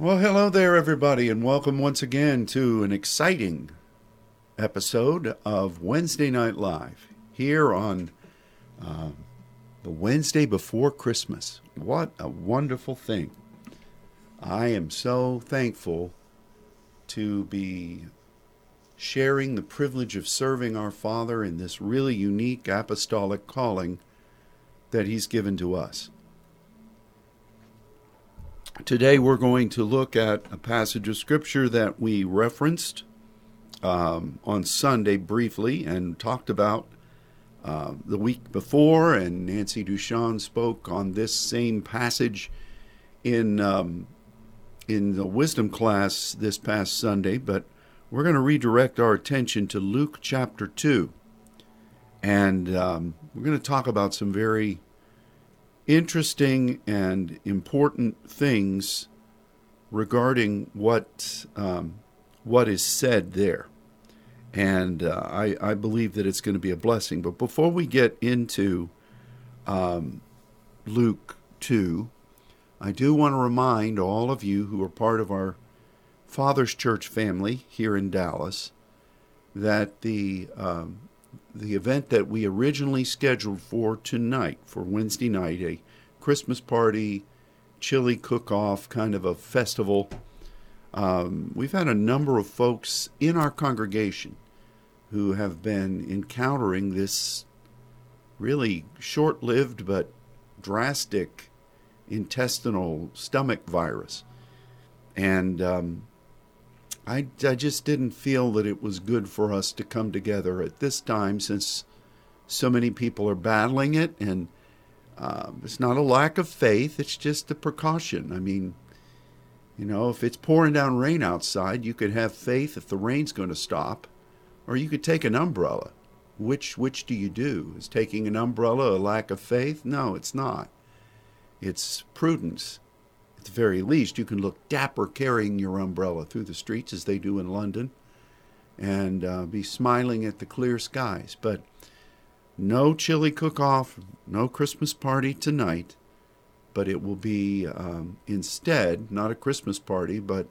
Well, hello there, everybody, and welcome once again to an exciting episode of Wednesday Night Live here on uh, the Wednesday before Christmas. What a wonderful thing! I am so thankful to be sharing the privilege of serving our Father in this really unique apostolic calling that He's given to us. Today we're going to look at a passage of Scripture that we referenced um, on Sunday briefly and talked about uh, the week before, and Nancy Duchamp spoke on this same passage in um, in the wisdom class this past Sunday. But we're going to redirect our attention to Luke chapter two, and um, we're going to talk about some very interesting and important things regarding what um, what is said there, and uh, I, I believe that it's going to be a blessing. But before we get into um, Luke two, I do want to remind all of you who are part of our Father's Church family here in Dallas that the um, the event that we originally scheduled for tonight, for Wednesday night, a Christmas party, chili cook off, kind of a festival. Um, we've had a number of folks in our congregation who have been encountering this really short lived but drastic intestinal stomach virus. And um, I, I just didn't feel that it was good for us to come together at this time since so many people are battling it. And uh, it's not a lack of faith, it's just a precaution. I mean, you know, if it's pouring down rain outside, you could have faith if the rain's going to stop, or you could take an umbrella. Which which do you do? Is taking an umbrella a lack of faith? No, it's not. It's prudence at the very least, you can look dapper carrying your umbrella through the streets as they do in London and uh, be smiling at the clear skies. But no chili cook off, no Christmas party tonight, but it will be um, instead not a Christmas party, but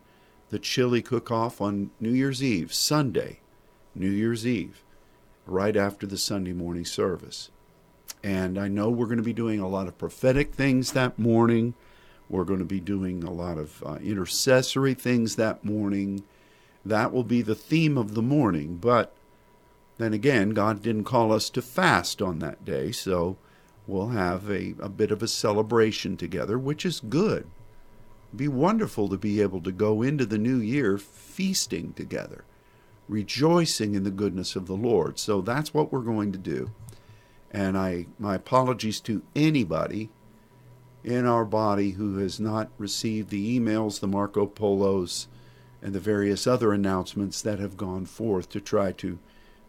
the chili cook off on New Year's Eve, Sunday, New Year's Eve, right after the Sunday morning service. And I know we're going to be doing a lot of prophetic things that morning we're going to be doing a lot of uh, intercessory things that morning. That will be the theme of the morning. But then again, God didn't call us to fast on that day, so we'll have a, a bit of a celebration together, which is good. Be wonderful to be able to go into the new year feasting together, rejoicing in the goodness of the Lord. So that's what we're going to do. And I my apologies to anybody in our body who has not received the emails, the Marco Polos, and the various other announcements that have gone forth to try to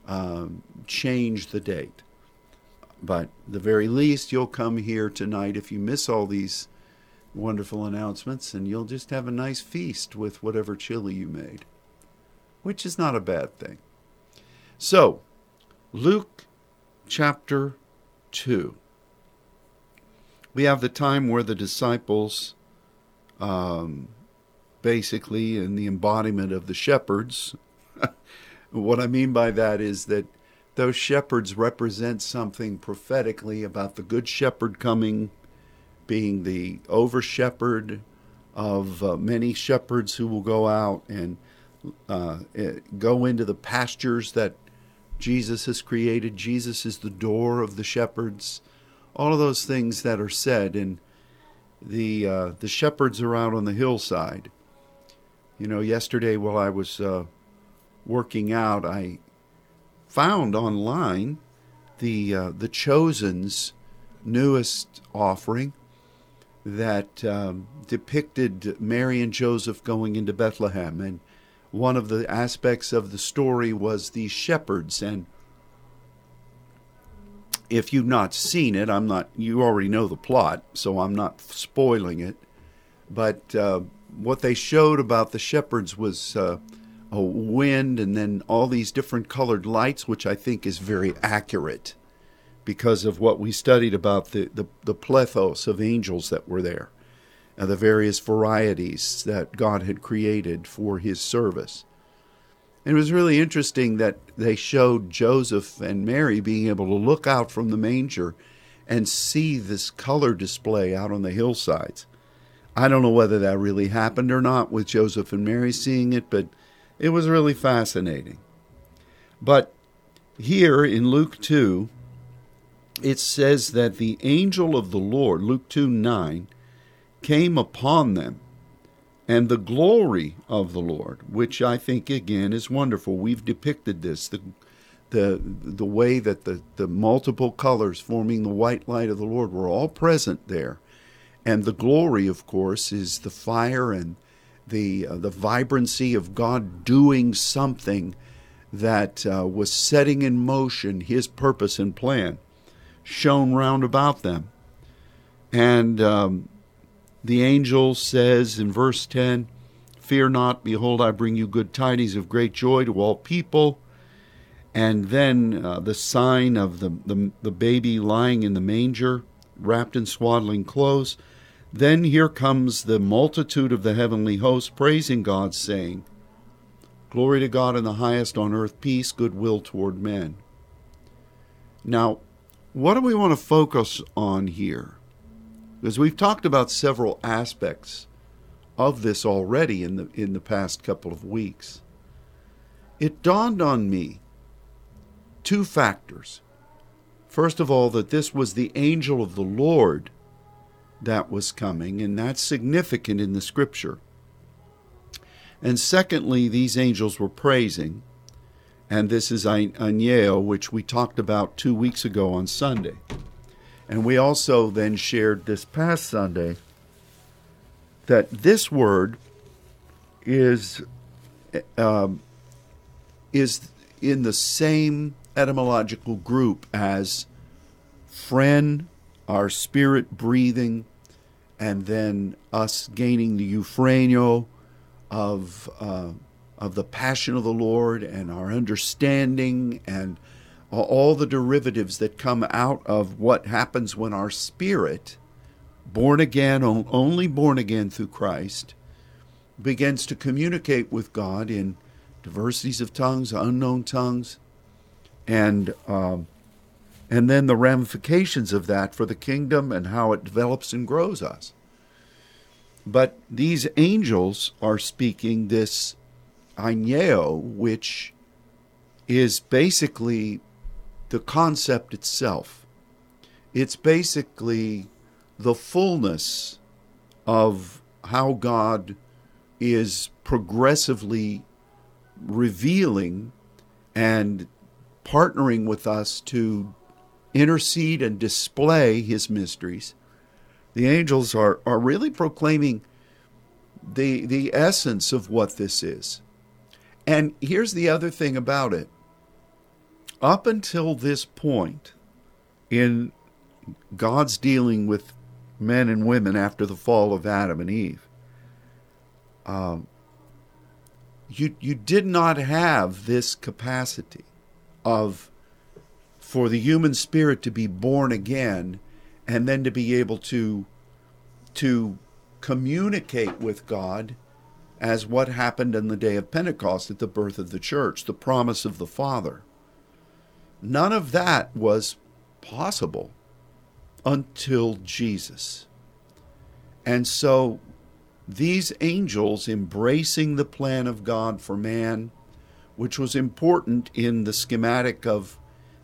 um, change the date. But the very least, you'll come here tonight if you miss all these wonderful announcements, and you'll just have a nice feast with whatever chili you made, which is not a bad thing. So, Luke chapter 2 we have the time where the disciples, um, basically, in the embodiment of the shepherds, what I mean by that is that those shepherds represent something prophetically about the good shepherd coming, being the over shepherd of uh, many shepherds who will go out and uh, eh, go into the pastures that Jesus has created. Jesus is the door of the shepherds all of those things that are said, and the uh, the shepherds are out on the hillside. You know, yesterday while I was uh, working out, I found online the uh, the Chosen's newest offering that um, depicted Mary and Joseph going into Bethlehem, and one of the aspects of the story was the shepherds and if you've not seen it, I'm not. You already know the plot, so I'm not spoiling it. But uh, what they showed about the shepherds was uh, a wind, and then all these different colored lights, which I think is very accurate because of what we studied about the the, the plethos of angels that were there. and the various varieties that God had created for his service. And it was really interesting that they showed Joseph and Mary being able to look out from the manger and see this color display out on the hillsides. I don't know whether that really happened or not with Joseph and Mary seeing it, but it was really fascinating. But here in Luke 2, it says that the angel of the Lord, Luke 2 9, came upon them, and the glory of the Lord, which I think again is wonderful. We've depicted this the the the way that the, the multiple colors forming the white light of the Lord were all present there. And the glory, of course, is the fire and the uh, the vibrancy of God doing something that uh, was setting in motion His purpose and plan, shone round about them. And um, the angel says in verse 10 Fear not, behold, I bring you good tidings of great joy to all people. And then uh, the sign of the, the, the baby lying in the manger, wrapped in swaddling clothes. Then here comes the multitude of the heavenly host praising God, saying, Glory to God in the highest on earth, peace, goodwill toward men. Now, what do we want to focus on here? Because we've talked about several aspects of this already in the in the past couple of weeks. It dawned on me two factors. First of all, that this was the angel of the Lord that was coming, and that's significant in the scripture. And secondly, these angels were praising, and this is Aineo, which we talked about two weeks ago on Sunday. And we also then shared this past Sunday that this word is um, is in the same etymological group as friend, our spirit breathing, and then us gaining the euphragno of uh, of the passion of the Lord and our understanding and all the derivatives that come out of what happens when our spirit, born again, only born again through Christ, begins to communicate with God in diversities of tongues, unknown tongues, and um, and then the ramifications of that for the kingdom and how it develops and grows us. But these angels are speaking this aineo, which is basically the concept itself. It's basically the fullness of how God is progressively revealing and partnering with us to intercede and display his mysteries. The angels are, are really proclaiming the, the essence of what this is. And here's the other thing about it up until this point in God's dealing with men and women after the fall of Adam and Eve, um, you you did not have this capacity of for the human spirit to be born again and then to be able to to communicate with God as what happened in the day of Pentecost at the birth of the church, the promise of the Father. None of that was possible until Jesus. And so these angels embracing the plan of God for man, which was important in the schematic of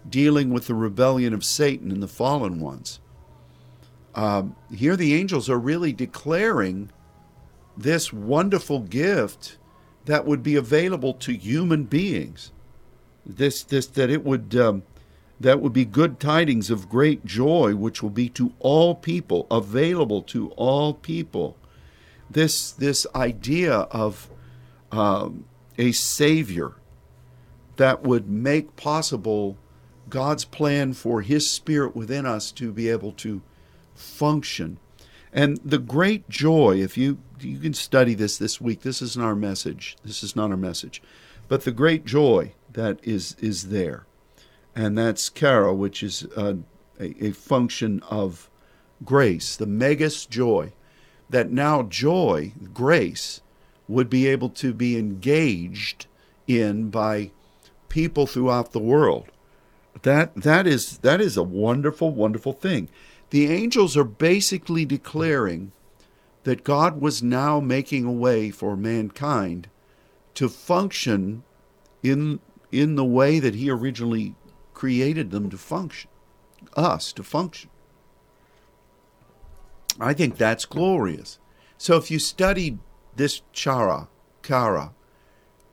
dealing with the rebellion of Satan and the fallen ones. Um, here, the angels are really declaring this wonderful gift that would be available to human beings this this that it would um, that would be good tidings of great joy which will be to all people available to all people. This this idea of um, a savior that would make possible God's plan for his spirit within us to be able to function. And the great joy if you you can study this this week this isn't our message. This is not our message. But the great joy that is is there, and that's chara, which is a, a, a function of grace, the megas joy, that now joy, grace, would be able to be engaged in by people throughout the world. That that is that is a wonderful, wonderful thing. The angels are basically declaring that God was now making a way for mankind to function in in the way that he originally created them to function, us to function. I think that's glorious. So if you study this chara, kara,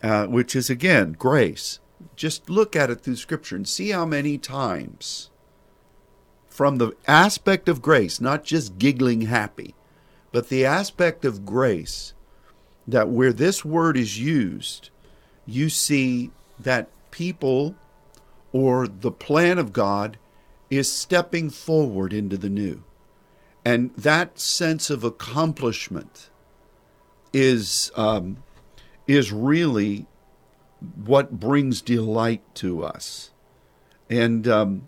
uh, which is again grace, just look at it through Scripture and see how many times, from the aspect of grace, not just giggling happy, but the aspect of grace, that where this word is used, you see that people or the plan of God is stepping forward into the new. And that sense of accomplishment is um, is really what brings delight to us. And um,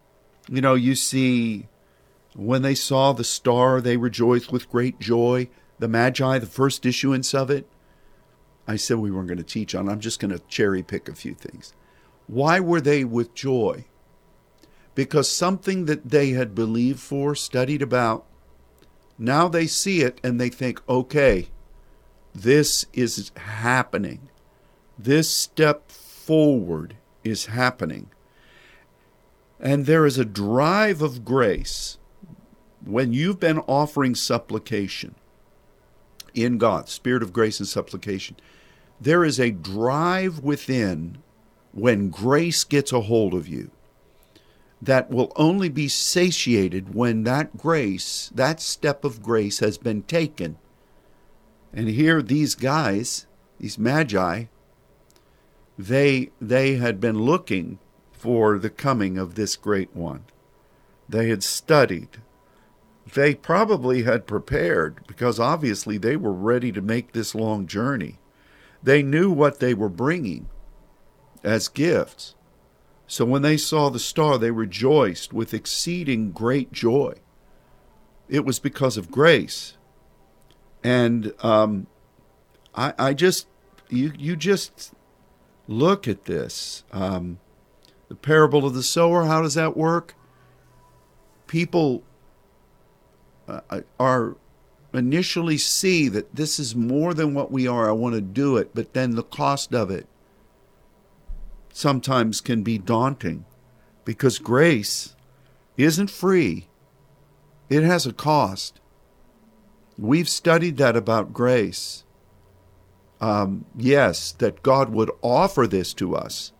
you know, you see when they saw the star, they rejoiced with great joy. The Magi, the first issuance of it. I said we weren't going to teach on. I'm just going to cherry pick a few things. Why were they with joy? Because something that they had believed for, studied about, now they see it and they think, okay, this is happening. This step forward is happening. And there is a drive of grace when you've been offering supplication in God, spirit of grace and supplication. There is a drive within when grace gets a hold of you that will only be satiated when that grace, that step of grace, has been taken. And here, these guys, these magi, they they had been looking for the coming of this great one. They had studied. They probably had prepared because obviously they were ready to make this long journey. They knew what they were bringing as gifts. So when they saw the star, they rejoiced with exceeding great joy. It was because of grace. And um, I, I just, you, you just look at this. Um, the parable of the sower, how does that work? People uh, are initially see that this is more than what we are. I want to do it, but then the cost of it sometimes can be daunting because grace isn't free, it has a cost. We've studied that about grace. Um, yes, that God would offer this to us.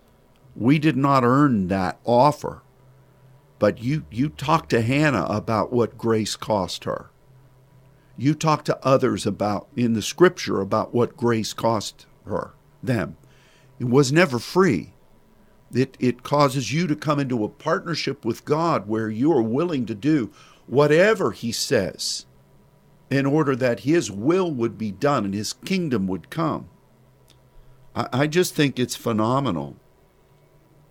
We did not earn that offer. But you, you talk to Hannah about what grace cost her. You talk to others about in the scripture about what grace cost her, them. It was never free. It, it causes you to come into a partnership with God where you are willing to do whatever He says in order that His will would be done and His kingdom would come. I, I just think it's phenomenal.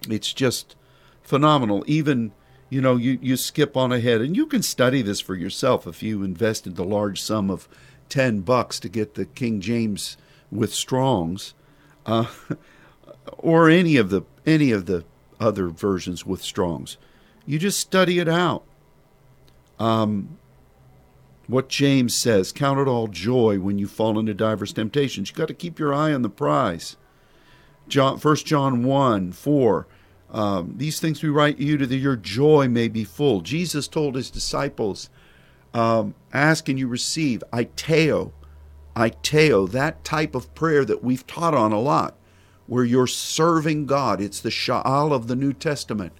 It's just phenomenal. Even, you know, you, you skip on ahead and you can study this for yourself if you invested the large sum of 10 bucks to get the King James with Strong's. Uh, or any of the any of the other versions with Strong's. You just study it out. Um, what James says, count it all joy when you fall into diverse temptations. You got to keep your eye on the prize. John, 1 John 1, 4. Um, these things we write you to that your joy may be full. Jesus told his disciples, um, ask and you receive. Aiteo, aiteo, that type of prayer that we've taught on a lot where you're serving God. It's the Sha'al of the New Testament.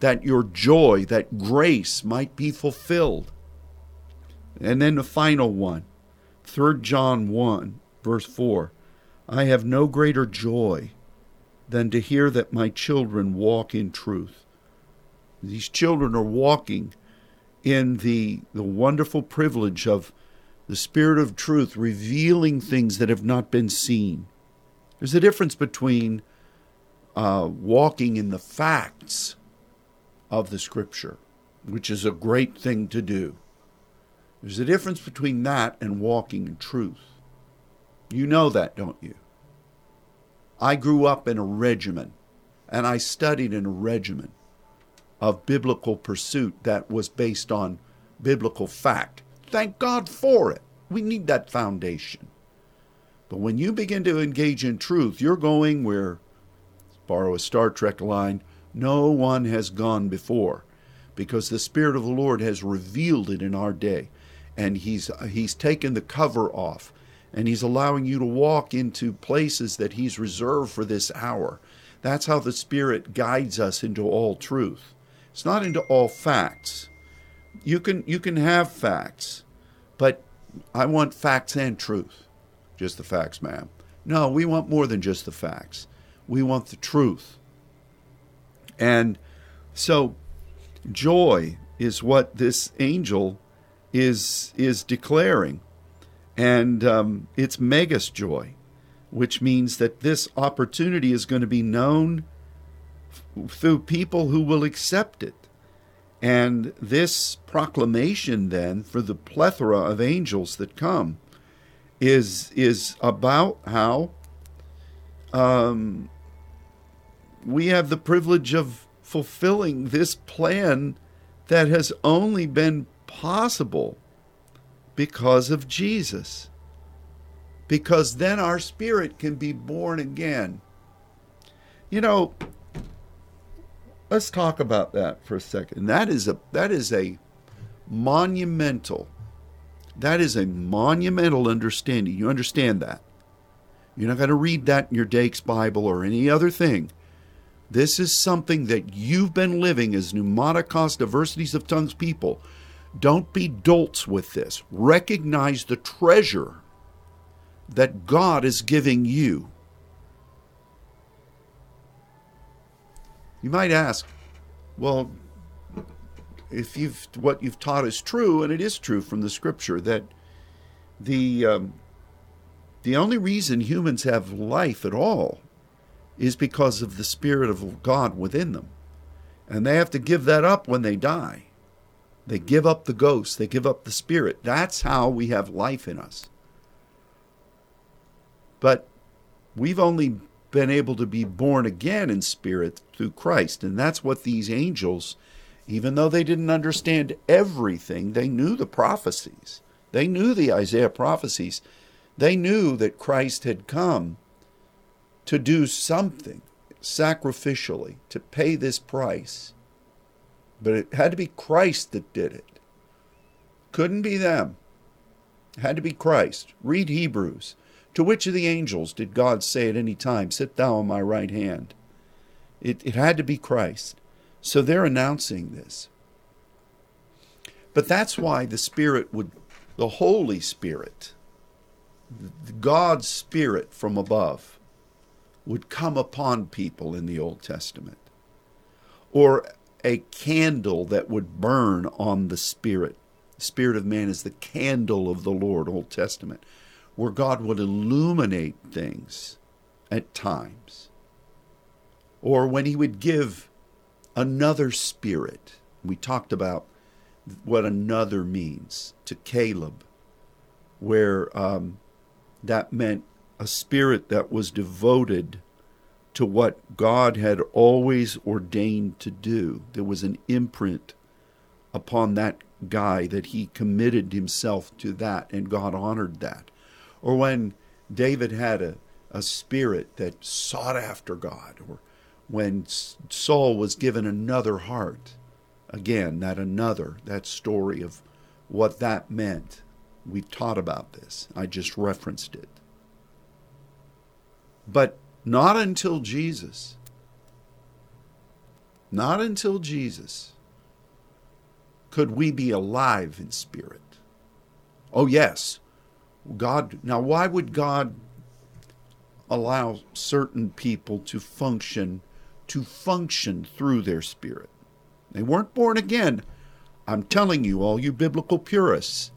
That your joy, that grace might be fulfilled. And then the final one, 3 John 1, verse 4. I have no greater joy than to hear that my children walk in truth. These children are walking in the, the wonderful privilege of the Spirit of truth revealing things that have not been seen there's a difference between uh, walking in the facts of the Scripture, which is a great thing to do, There's a difference between that and walking in truth. You know that, don't you? I grew up in a regimen, and I studied in a regimen of biblical pursuit that was based on biblical fact. Thank God for it. We need that foundation. But when you begin to engage in truth, you're going where, borrow a Star Trek line, no one has gone before because the Spirit of the Lord has revealed it in our day. And He's, he's taken the cover off and He's allowing you to walk into places that He's reserved for this hour. That's how the Spirit guides us into all truth. It's not into all facts. You can you can have facts, but I want facts and truth. Just the facts, ma'am. No, we want more than just the facts. We want the truth. And so joy is what this angel is is declaring and um, it's megas joy which means that this opportunity is going to be known f- through people who will accept it. And this proclamation then for the plethora of angels that come is is about how um, we have the privilege of fulfilling this plan that has only been possible because of Jesus. Because then our spirit can be born again. You know, let's talk about that for a second. That is a that is a monumental that is a monumental understanding. You understand that. You're not going to read that in your Dake's Bible or any other thing. This is something that you've been living as pneumaticos diversities of tongues people. Don't be dolts with this. Recognize the treasure that God is giving you. You might ask, well, if you've what you've taught is true, and it is true from the Scripture that the um, the only reason humans have life at all is because of the Spirit of God within them. And they have to give that up when they die. They give up the ghost, they give up the Spirit. That's how we have life in us. But we've only been able to be born again in spirit through Christ. And that's what these angels, even though they didn't understand everything, they knew the prophecies. They knew the Isaiah prophecies. They knew that Christ had come to do something sacrificially, to pay this price. But it had to be Christ that did it. Couldn't be them. It had to be Christ. Read Hebrews. To which of the angels did God say at any time, Sit thou on my right hand? It, it had to be Christ. So they're announcing this. But that's why the Spirit would, the Holy Spirit, God's Spirit from above, would come upon people in the Old Testament, or a candle that would burn on the Spirit. The Spirit of man is the candle of the Lord, Old Testament, where God would illuminate things at times, or when He would give another Spirit. We talked about what another means to Caleb, where um, that meant a spirit that was devoted to what God had always ordained to do. There was an imprint upon that guy that he committed himself to that, and God honored that. Or when David had a, a spirit that sought after God, or when Saul was given another heart. Again, that another, that story of what that meant. We've taught about this. I just referenced it. But not until Jesus, not until Jesus could we be alive in spirit. Oh, yes. God, now why would God allow certain people to function to function through their spirit? They weren't born again. I'm telling you, all you biblical purists,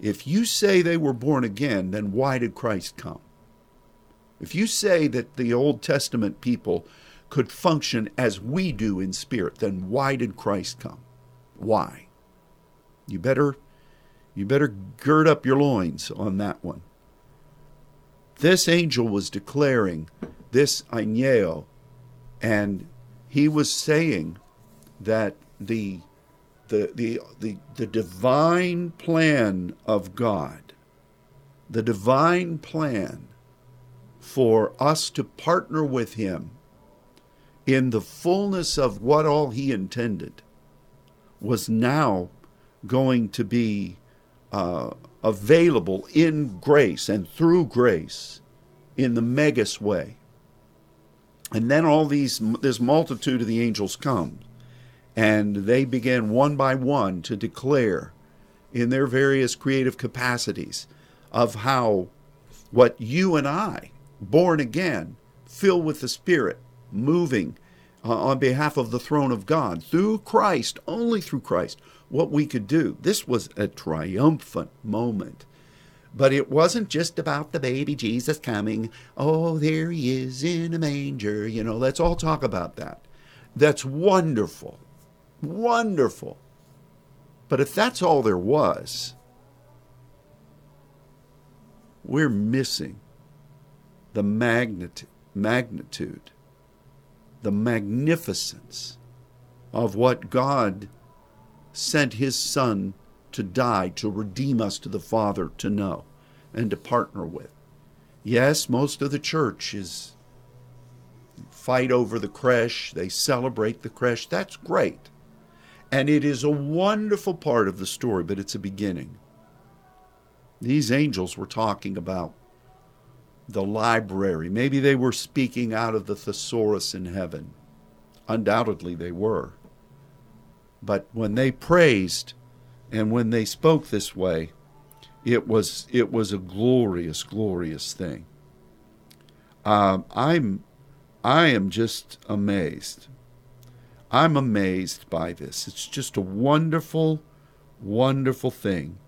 if you say they were born again, then why did Christ come? If you say that the Old Testament people could function as we do in spirit, then why did Christ come? Why? You better You better gird up your loins on that one. This angel was declaring this Aineo, and he was saying that the the, the, the, the divine plan of God, the divine plan for us to partner with Him in the fullness of what all He intended, was now going to be uh, available in grace and through grace in the megas way. And then all these this multitude of the angels come, and they begin one by one to declare in their various creative capacities of how what you and I, born again, filled with the Spirit, moving uh, on behalf of the throne of God through Christ, only through Christ, what we could do. This was a triumphant moment. But it wasn't just about the baby Jesus coming. Oh, there he is in a manger. You know, let's all talk about that. That's wonderful. Wonderful. But if that's all there was, we're missing the magnitude, magnitude, the magnificence of what God sent his son to die to redeem us to the Father to know and to partner with. Yes, most of the church is fight over the creche, they celebrate the creche. That's great. And it is a wonderful part of the story, but it's a beginning. These angels were talking about the library. Maybe they were speaking out of the thesaurus in heaven. Undoubtedly, they were. But when they praised and when they spoke this way, it was it was a glorious, glorious thing. Um, I'm I am just amazed. I'm amazed by this. It's just a wonderful, wonderful thing.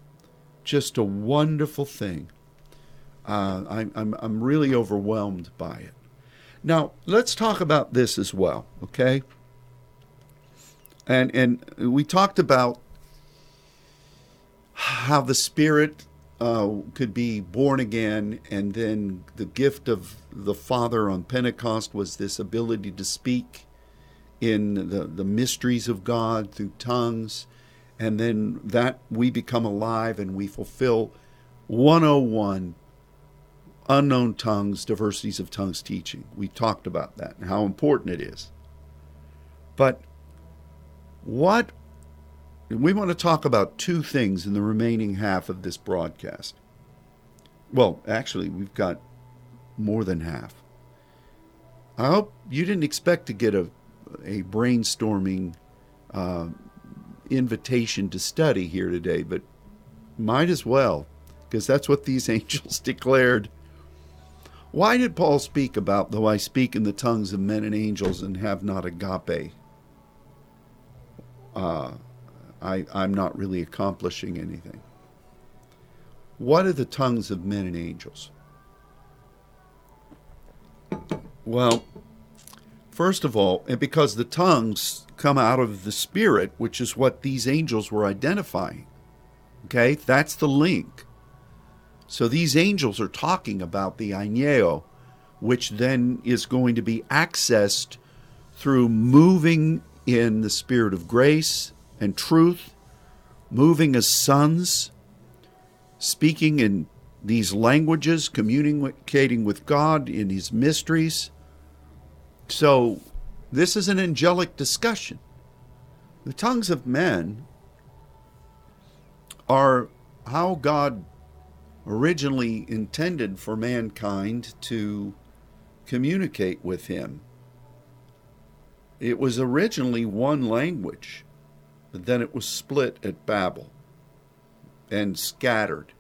Just a wonderful thing. Uh, I'm, I'm, I'm really overwhelmed by it. Now, let's talk about this as well, okay? And, and we talked about how the Spirit uh, could be born again, and then the gift of the Father on Pentecost was this ability to speak in the, the mysteries of God through tongues, and then that we become alive and we fulfill 101 unknown tongues, diversities of tongues teaching. We talked about that and how important it is. But what we want to talk about two things in the remaining half of this broadcast. Well, actually, we've got more than half. I hope you didn't expect to get a, a brainstorming uh, invitation to study here today, but might as well, because that's what these angels declared. Why did Paul speak about, though I speak in the tongues of men and angels and have not agape? Uh, I, I'm not really accomplishing anything. What are the tongues of men and angels? Well, first of all, and because the tongues come out of the Spirit, which is what these angels were identifying. Okay, that's the link. So these angels are talking about the Aineo, which then is going to be accessed through moving in the spirit of grace and truth, moving as sons, speaking in these languages, communicating with God in His mysteries. So, this is an angelic discussion. The tongues of men are how God originally intended for mankind to communicate with Him. It was originally one language but then it was split at Babel and scattered.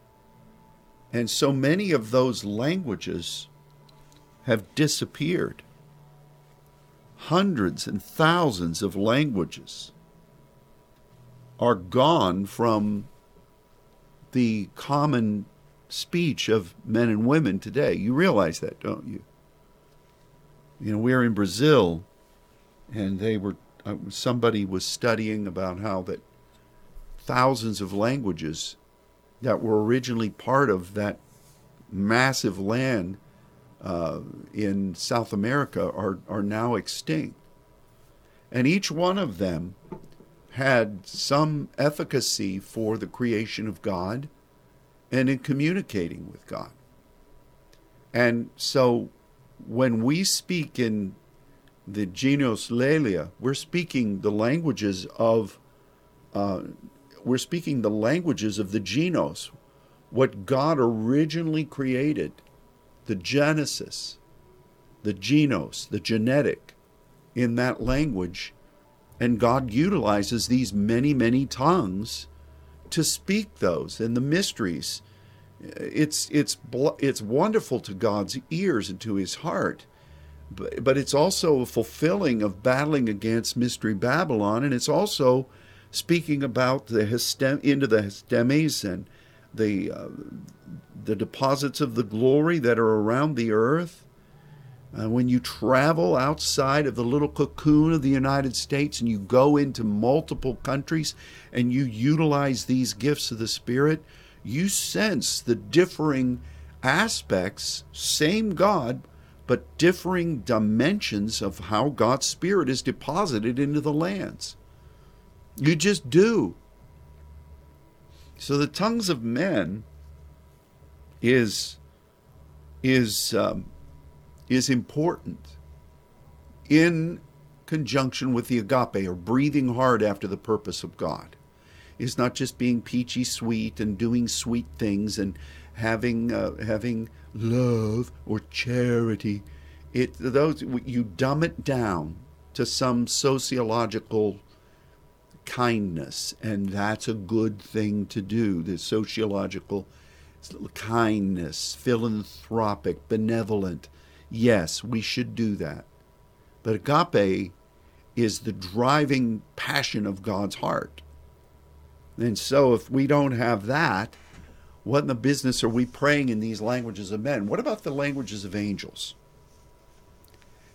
And so many of those languages have disappeared. Hundreds and thousands of languages are gone from the common speech of men and women today. You realize that, don't you? You know, we're in Brazil and they were uh, somebody was studying about how that thousands of languages that were originally part of that massive land uh, in South America are, are now extinct. And each one of them had some efficacy for the creation of God and in communicating with God. And so when we speak in the Genios lelia, we're speaking the languages of uh, we're speaking the languages of the Genos, what God originally created, the Genesis, the Genos, the genetic, in that language. And God utilizes these many, many tongues to speak those and the mysteries. It's, it's, it's wonderful to God's ears and to his heart. But, but it's also a fulfilling of battling against Mystery Babylon, and it's also speaking about the histem, into the histemes and the uh, the deposits of the glory that are around the earth. Uh, when you travel outside of the little cocoon of the United States and you go into multiple countries and you utilize these gifts of the Spirit, you sense the differing aspects, same God, but differing dimensions of how God's Spirit is deposited into the lands. You just do. So the tongues of men is is um, is important in conjunction with the agape or breathing hard after the purpose of God. Is not just being peachy sweet and doing sweet things and having uh, having love or charity. It those you dumb it down to some sociological kindness, and that's a good thing to do. The sociological kindness, philanthropic, benevolent. Yes, we should do that. But agape is the driving passion of God's heart. And so, if we don't have that, what in the business are we praying in these languages of men? What about the languages of angels?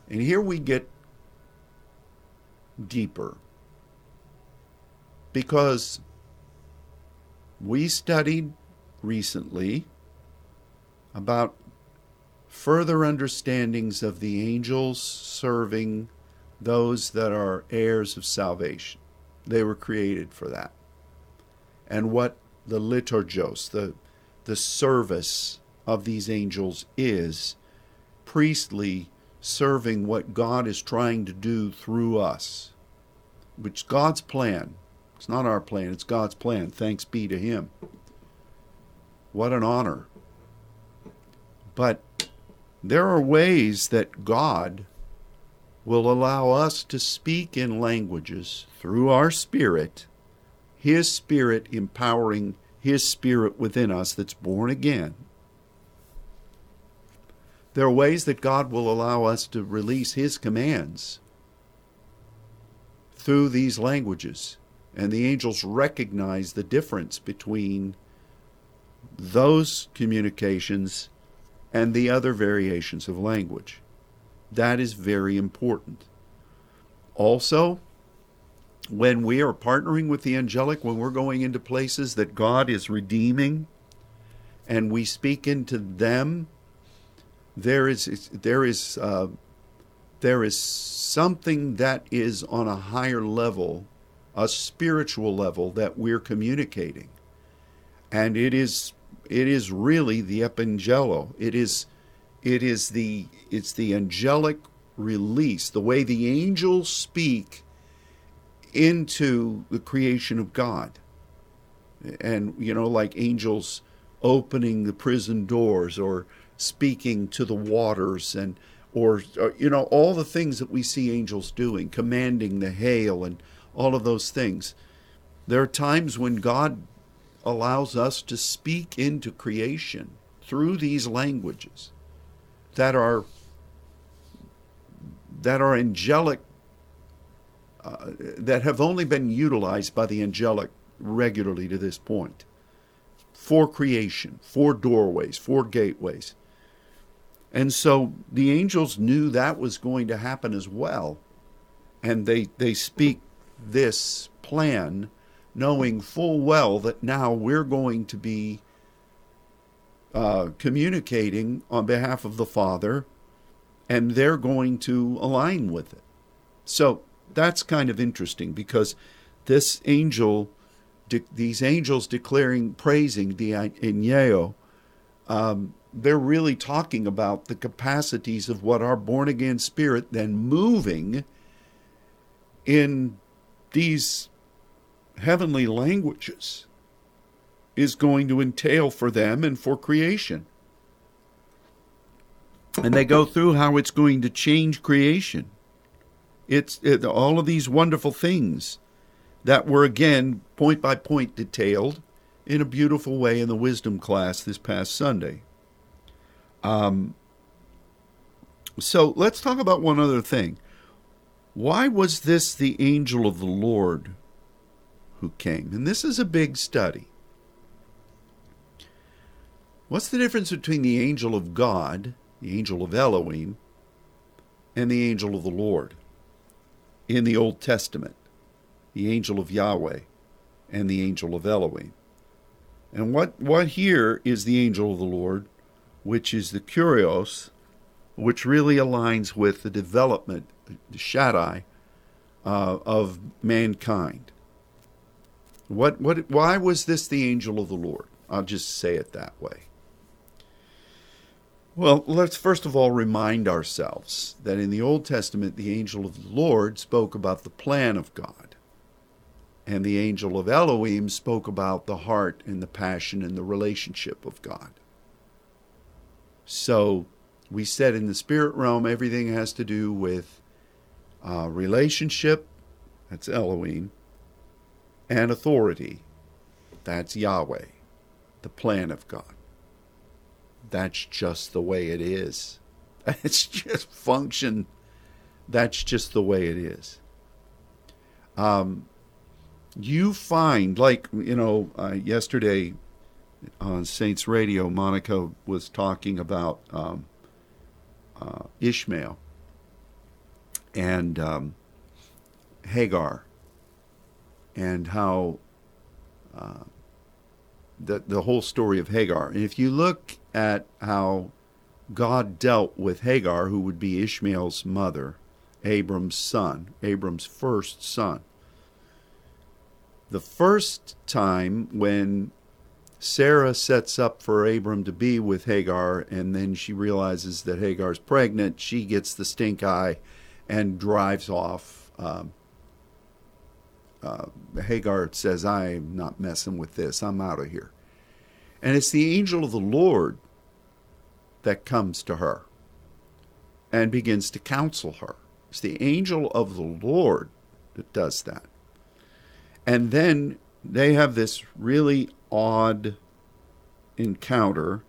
And here we get deeper because we studied recently about further understandings of the angels serving those that are heirs of salvation. They were created for that. And what the liturgos, the, the service of these angels is priestly serving what God is trying to do through us, which God's plan it's not our plan, it's God's plan. Thanks be to Him. What an honor. But there are ways that God will allow us to speak in languages through our spirit, His Spirit empowering His Spirit within us that's born again. There are ways that God will allow us to release His commands through these languages. And the angels recognize the difference between those communications and the other variations of language. That is very important. Also, when we are partnering with the angelic, when we're going into places that God is redeeming and we speak into them, there is there is uh, there is something that is on a higher level a spiritual level that we're communicating. And it is it is really the epangelo. It is it is the it's the angelic release, the way the angels speak into the creation of God. And you know, like angels opening the prison doors or speaking to the waters and or, or you know all the things that we see angels doing, commanding the hail and all of those things. There are times when God allows us to speak into creation through these languages that are that are angelic uh, that have only been utilized by the angelic regularly to this point for creation, for doorways, for gateways. And so the angels knew that was going to happen as well. And they, they speak this plan knowing full well that now we're going to be uh, communicating on behalf of the Father, and they're going to align with it. So that's kind of interesting because this angel, de- these angels declaring, praising the Aineo, um, they're really talking about the capacities of what our born again spirit then moving in these heavenly languages is going to entail for them and for creation. And they go through how it's going to change creation. It's it, all of these wonderful things that were again point by point detailed in a beautiful way in the wisdom class this past Sunday. Um, so let's talk about one other thing. Why was this the angel of the Lord who came? And this is a big study. What's the difference between the angel of God, the angel of Elohim, and the angel of the Lord? in the Old Testament the angel of Yahweh and the angel of Elohim. And what, what here is the angel of the Lord, which is the Kurios, which really aligns with the development, the Shaddai, uh, of mankind. What, what, why was this the angel of the Lord? I'll just say it that way. Well, let's first of all remind ourselves that in the Old Testament, the angel of the Lord spoke about the plan of God, and the angel of Elohim spoke about the heart and the passion and the relationship of God. So, we said in the spirit realm, everything has to do with uh, relationship, that's Elohim, and authority, that's Yahweh, the plan of God that's just the way it is. It's just function. That's just the way it is. Um, you find, like, you know, uh, yesterday on Saints Radio, Monica was talking about um, uh, Ishmael and um, Hagar and how uh, the, the whole story of Hagar. And if you look at how God dealt with Hagar, who would be Ishmael's mother, Abram's son, Abram's first son. The first time when Sarah sets up for Abram to be with Hagar, and then she realizes that Hagar's pregnant, she gets the stink eye and drives off. Um, uh, Hagar says, I'm not messing with this, I'm out of here. And it's the angel of the Lord that comes to her and begins to counsel her. It's the angel of the Lord that does that. And then they have this really odd encounter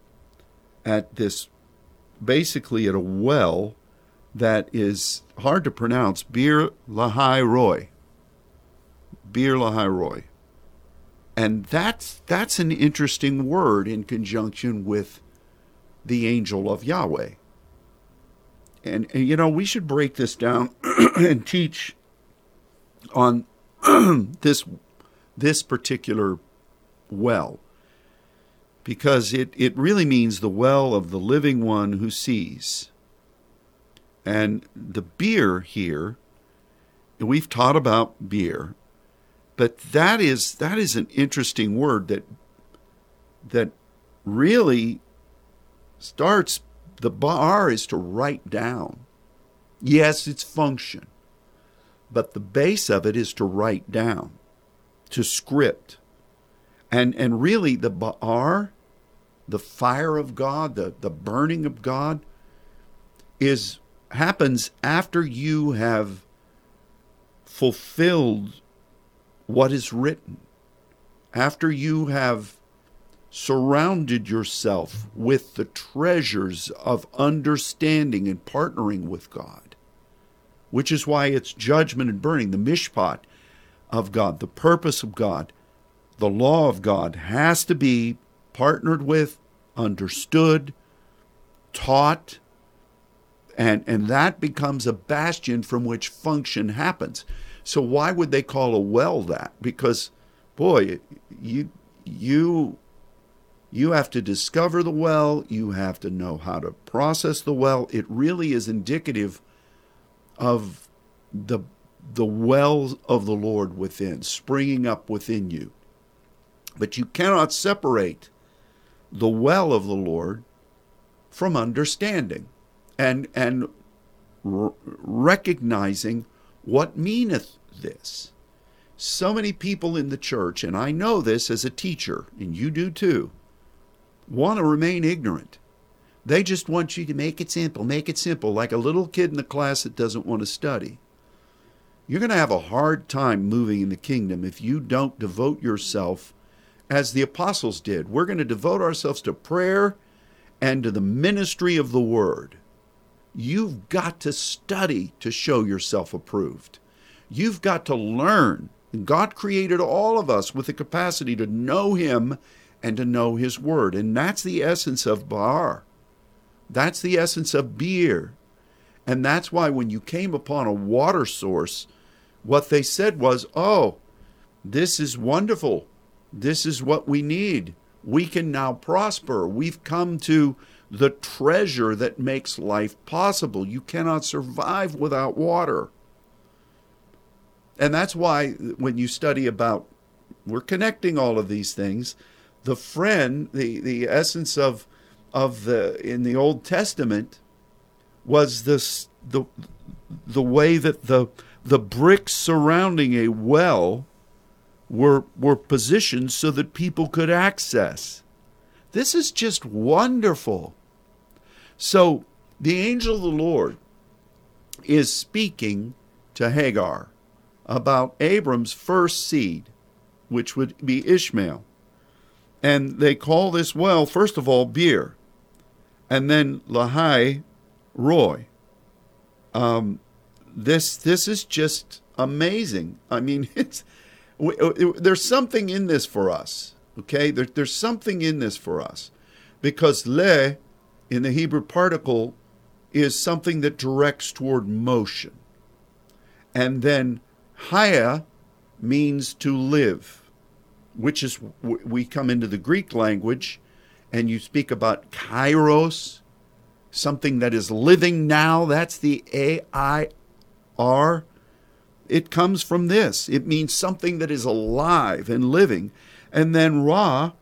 at this basically at a well that is hard to pronounce Bir Lahai Roy. Bir Lahai Roy. And that's that's an interesting word in conjunction with the angel of Yahweh. And, and you know, we should break this down and teach on this this particular well because it, it really means the well of the living one who sees. And the beer here, we've taught about beer, but that is that is an interesting word that that really starts, the bar is to write down. Yes, it's function, but the base of it is to write down, to script. And, and really, the bar, the fire of God, the, the burning of God, is happens after you have fulfilled what is written, after you have surrounded yourself with the treasures of understanding and partnering with God, which is why it's judgment and burning, the mishpat of God, the purpose of God, the law of God has to be partnered with, understood, taught, and, and that becomes a bastion from which function happens. So, why would they call a well that? Because boy, you you you have to discover the well, you have to know how to process the well. It really is indicative of the the wells of the Lord within, springing up within you. But you cannot separate the well of the Lord from understanding and and r- recognizing what meaneth this. So many people in the church, and I know this as a teacher, and you do too, want to remain ignorant. They just want you to make it simple, make it simple, like a little kid in the class that doesn't want to study. You're going to have a hard time moving in the kingdom if you don't devote yourself as the apostles did. We're going to devote ourselves to prayer and to the ministry of the word. You've got to study to show yourself approved. You've got to learn. God created all of us with the capacity to know Him and to know His Word. And that's the essence of Bar. That's the essence of beer. And that's why when you came upon a water source, what they said was, Oh, this is wonderful. This is what we need. We can now prosper. We've come to the treasure that makes life possible. You cannot survive without water. And that's why when you study about, we're connecting all of these things. The friend, the, the essence of, of the, in the Old Testament was this, the, the way that the, the bricks surrounding a well were, were positioned so that people could access. This is just wonderful. So the angel of the Lord is speaking to Hagar about Abram's first seed, which would be Ishmael. And they call this well, first of all, Beer, and then Lahai Roy. Um, this this is just amazing. I mean, it's there's something in this for us. Okay, there, there's something in this for us, because le in the Hebrew particle is something that directs toward motion, and then haya means to live, which is we come into the Greek language, and you speak about kairos, something that is living now. That's the A I R it comes from this. It means something that is alive and living. And then Ra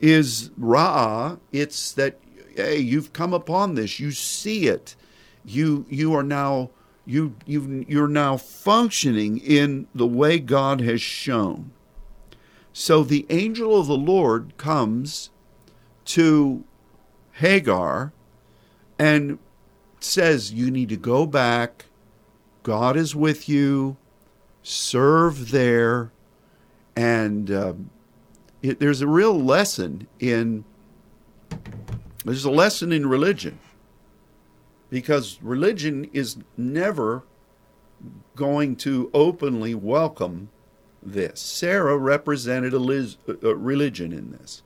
is Ra, it's that hey, you've come upon this, you see it. You you are now you you you're now functioning in the way God has shown. So the angel of the Lord comes to Hagar and says, You need to go back God is with you. Serve there. And uh, it, there's a real lesson in there's a lesson in religion because religion is never going to openly welcome this. Sarah represented a, liz, a religion in this.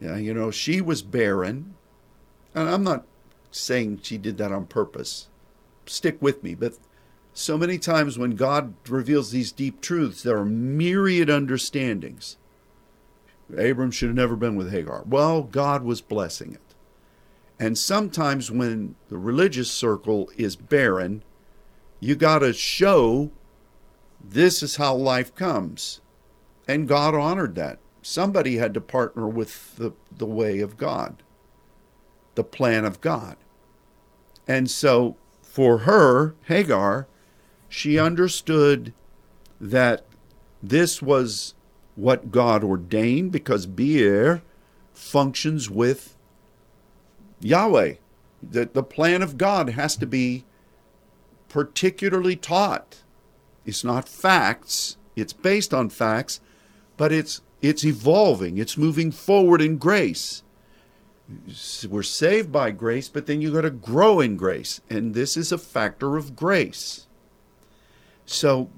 Yeah, you know, she was barren, and I'm not saying she did that on purpose. Stick with me, but so many times when God reveals these deep truths, there are myriad understandings. Abram should have never been with Hagar. Well, God was blessing it. And sometimes when the religious circle is barren, you got to show this is how life comes. And God honored that. Somebody had to partner with the, the way of God, the plan of God. And so for her, Hagar, she understood that this was what God ordained because Beer functions with Yahweh. That the plan of God has to be particularly taught. It's not facts, it's based on facts, but it's it's evolving, it's moving forward in grace. We're saved by grace, but then you got to grow in grace, and this is a factor of grace. So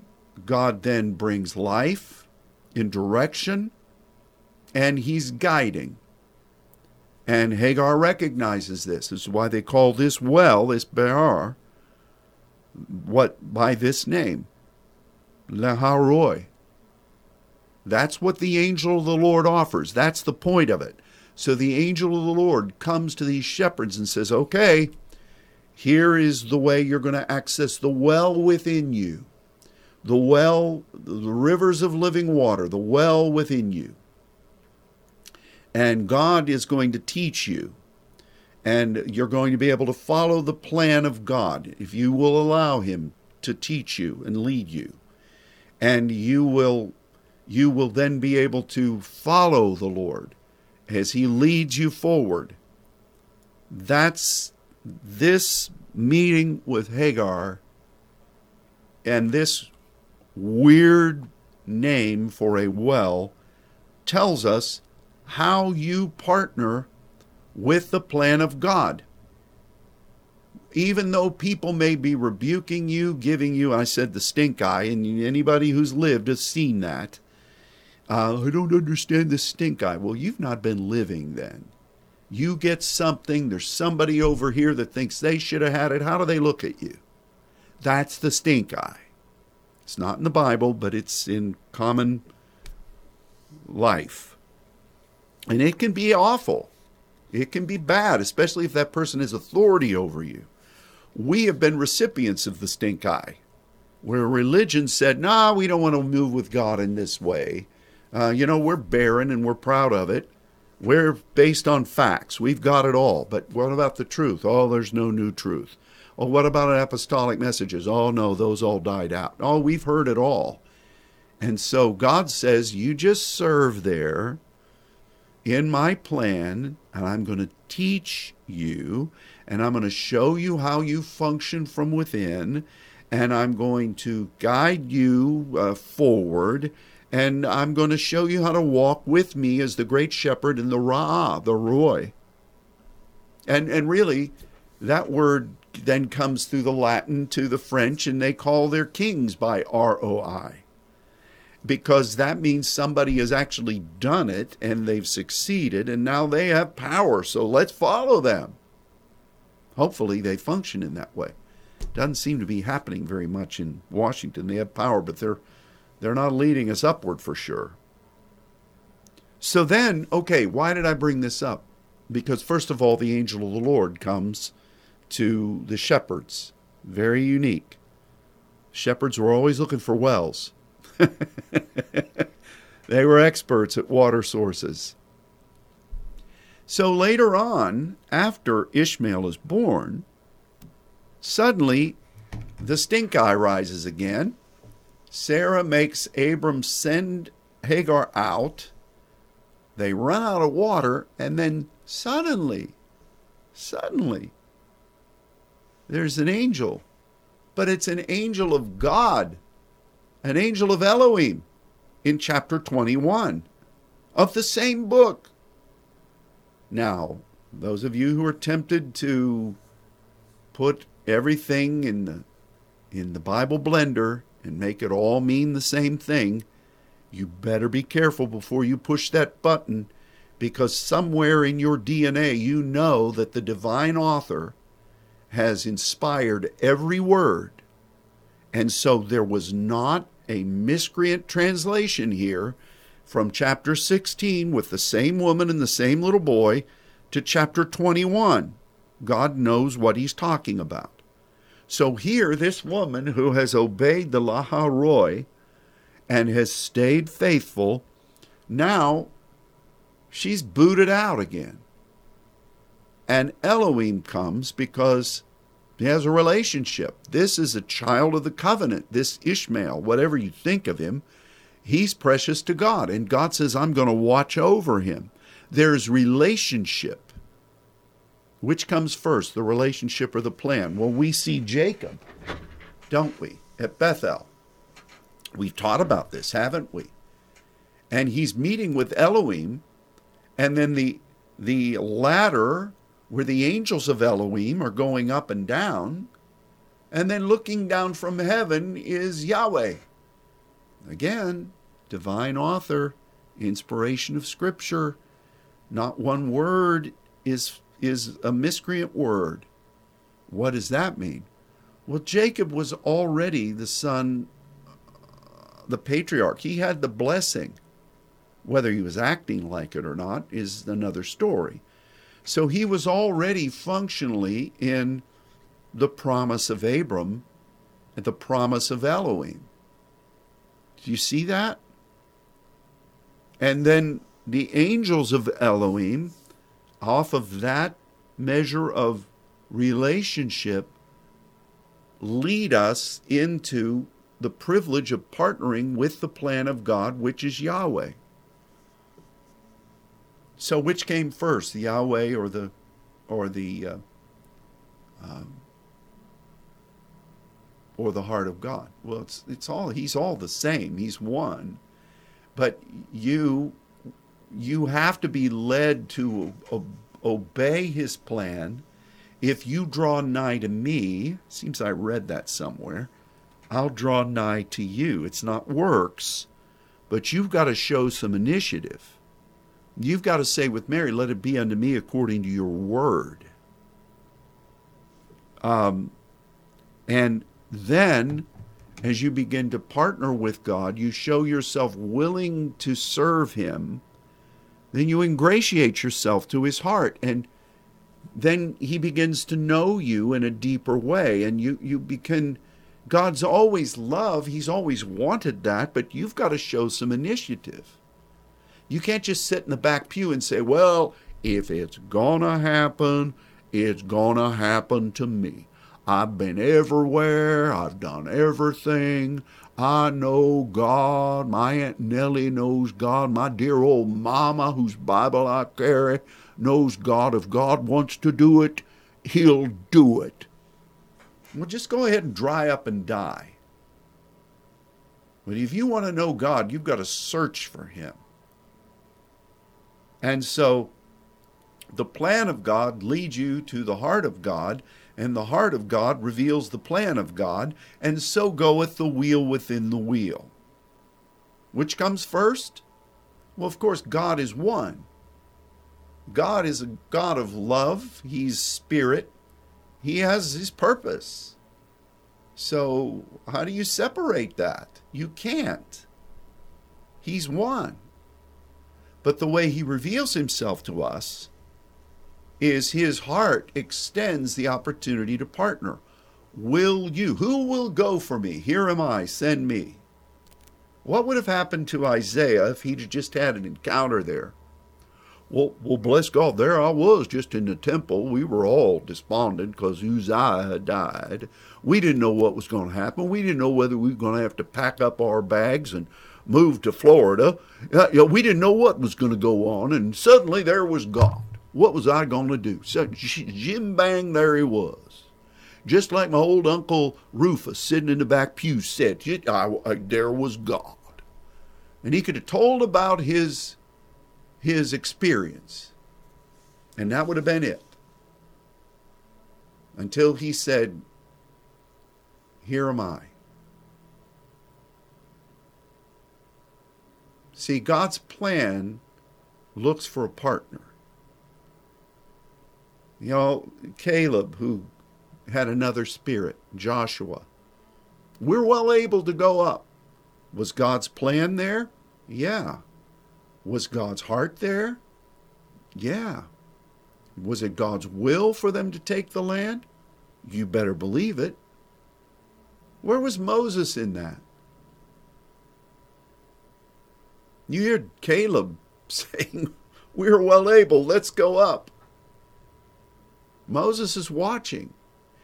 God then brings life in direction and he's guiding. And Hagar recognizes this. This is why they call this well, this Behar, what by this name, Laharoi. That's what the angel of the Lord offers. That's the point of it. So the angel of the Lord comes to these shepherds and says, Okay, here is the way you're going to access the well within you, the well, the rivers of living water, the well within you. And God is going to teach you. And you're going to be able to follow the plan of God if you will allow Him to teach you and lead you. And you will you will then be able to follow the Lord as He leads you forward. That's this meeting with Hagar and this weird name for a well tells us how you partner with the plan of God. Even though people may be rebuking you, giving you, I said the stink eye, and anybody who's lived has seen that. Uh, I don't understand the stink eye. Well, you've not been living then. You get something, there's somebody over here that thinks they should have had it. How do they look at you? That's the stink eye. It's not in the Bible, but it's in common life. And it can be awful. It can be bad, especially if that person has authority over you. We have been recipients of the stink eye, where religion said, nah, we don't want to move with God in this way. Uh, you know, we're barren and we're proud of it. We're based on facts. We've got it all. But what about the truth? Oh, there's no new truth. Oh, what about apostolic messages? Oh, no, those all died out. Oh, we've heard it all. And so God says, You just serve there in my plan, and I'm going to teach you, and I'm going to show you how you function from within, and I'm going to guide you uh, forward and I'm going to show you how to walk with me as the great shepherd in the Ra, the Roy. And, and really, that word then comes through the Latin to the French, and they call their kings by R O I. Because that means somebody has actually done it and they've succeeded, and now they have power, so let's follow them. Hopefully, they function in that way. Doesn't seem to be happening very much in Washington. They have power, but they're they're not leading us upward for sure. So then, okay, why did I bring this up? Because, first of all, the angel of the Lord comes to the shepherds. Very unique. Shepherds were always looking for wells, they were experts at water sources. So later on, after Ishmael is born, suddenly the stink eye rises again Sarah makes Abram send Hagar out. They run out of water, and then suddenly, suddenly, there's an angel. But it's an angel of God, an angel of Elohim in chapter 21 of the same book. Now, those of you who are tempted to put everything in the in the Bible blender and make it all mean the same thing, you better be careful before you push that button because somewhere in your DNA you know that the divine author has inspired every word. And so there was not a miscreant translation here from chapter 16 with the same woman and the same little boy to chapter 21. God knows what he's talking about. So here, this woman who has obeyed the Laha Roy and has stayed faithful, now she's booted out again. And Elohim comes because he has a relationship. This is a child of the covenant, this Ishmael, whatever you think of him, he's precious to God. And God says, I'm going to watch over him. There's relationship. Which comes first, the relationship or the plan? Well, we see Jacob, don't we, at Bethel. We've taught about this, haven't we? And he's meeting with Elohim, and then the the ladder where the angels of Elohim are going up and down, and then looking down from heaven is Yahweh. Again, divine author, inspiration of Scripture. Not one word is is a miscreant word. What does that mean? Well, Jacob was already the son, uh, the patriarch. He had the blessing. Whether he was acting like it or not is another story. So he was already functionally in the promise of Abram and the promise of Elohim. Do you see that? And then the angels of Elohim, off of that measure of relationship, lead us into the privilege of partnering with the plan of God, which is Yahweh. So, which came first, the Yahweh or the, or the, uh, um, or the heart of God? Well, it's it's all He's all the same. He's one, but you you have to be led to obey His plan. If you draw nigh to me, seems I read that somewhere. I'll draw nigh to you. It's not works, but you've got to show some initiative. You've got to say with Mary, let it be unto me according to your word. Um, and then, as you begin to partner with God, you show yourself willing to serve Him, then you ingratiate yourself to His heart. And then He begins to know you in a deeper way. And you, you begin, God's always love, He's always wanted that, but you've got to show some initiative. You can't just sit in the back pew and say, well, if it's gonna happen, it's gonna happen to me. I've been everywhere. I've done everything. I know God. My Aunt Nellie knows God. My dear old mama, whose Bible I carry, knows God. If God wants to do it, He'll do it. Well, just go ahead and dry up and die. But if you want to know God, you've got to search for Him. And so the plan of God leads you to the heart of God and the heart of God reveals the plan of God, and so goeth the wheel within the wheel. Which comes first? Well, of course, God is one. God is a God of love, He's spirit, He has His purpose. So, how do you separate that? You can't. He's one. But the way He reveals Himself to us is his heart extends the opportunity to partner. Will you? Who will go for me? Here am I, send me. What would have happened to Isaiah if he'd just had an encounter there? Well, well, bless God, there I was just in the temple. We were all despondent because Uzziah had died. We didn't know what was going to happen. We didn't know whether we were going to have to pack up our bags and move to Florida. Uh, you know, we didn't know what was going to go on, and suddenly there was God. What was I going to do? So Jim Bang, there he was. Just like my old Uncle Rufus sitting in the back pew said, I, I, there was God. And he could have told about his, his experience. And that would have been it. Until he said, Here am I. See, God's plan looks for a partner. You know, Caleb, who had another spirit, Joshua. We're well able to go up. Was God's plan there? Yeah. Was God's heart there? Yeah. Was it God's will for them to take the land? You better believe it. Where was Moses in that? You hear Caleb saying, We're well able, let's go up. Moses is watching.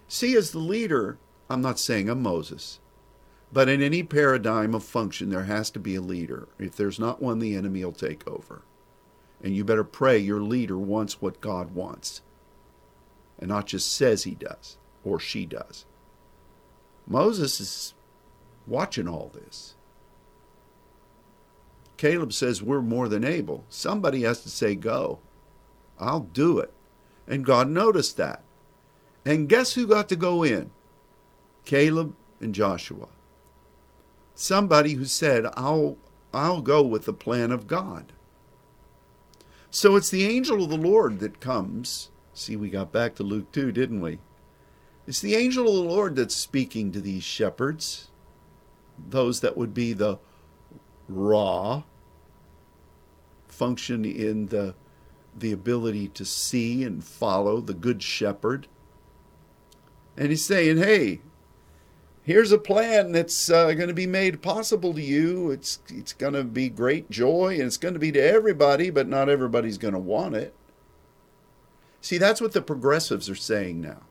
See, as the leader, I'm not saying I'm Moses, but in any paradigm of function, there has to be a leader. If there's not one, the enemy will take over. And you better pray your leader wants what God wants and not just says he does or she does. Moses is watching all this. Caleb says, We're more than able. Somebody has to say, Go. I'll do it. And God noticed that. And guess who got to go in? Caleb and Joshua. Somebody who said, I'll, I'll go with the plan of God. So it's the angel of the Lord that comes. See, we got back to Luke 2, didn't we? It's the angel of the Lord that's speaking to these shepherds, those that would be the raw, function in the the ability to see and follow the good shepherd. And he's saying, "Hey, here's a plan that's uh, going to be made possible to you. It's it's going to be great joy and it's going to be to everybody, but not everybody's going to want it." See, that's what the progressives are saying now.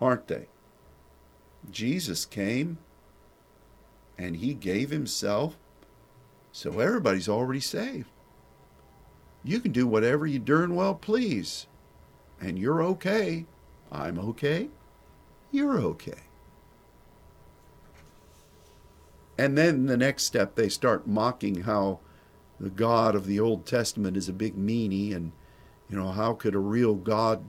Aren't they? Jesus came and he gave himself so everybody's already saved. You can do whatever you darn well please, and you're okay. I'm okay. You're okay. And then the next step, they start mocking how the God of the Old Testament is a big meanie, and, you know, how could a real God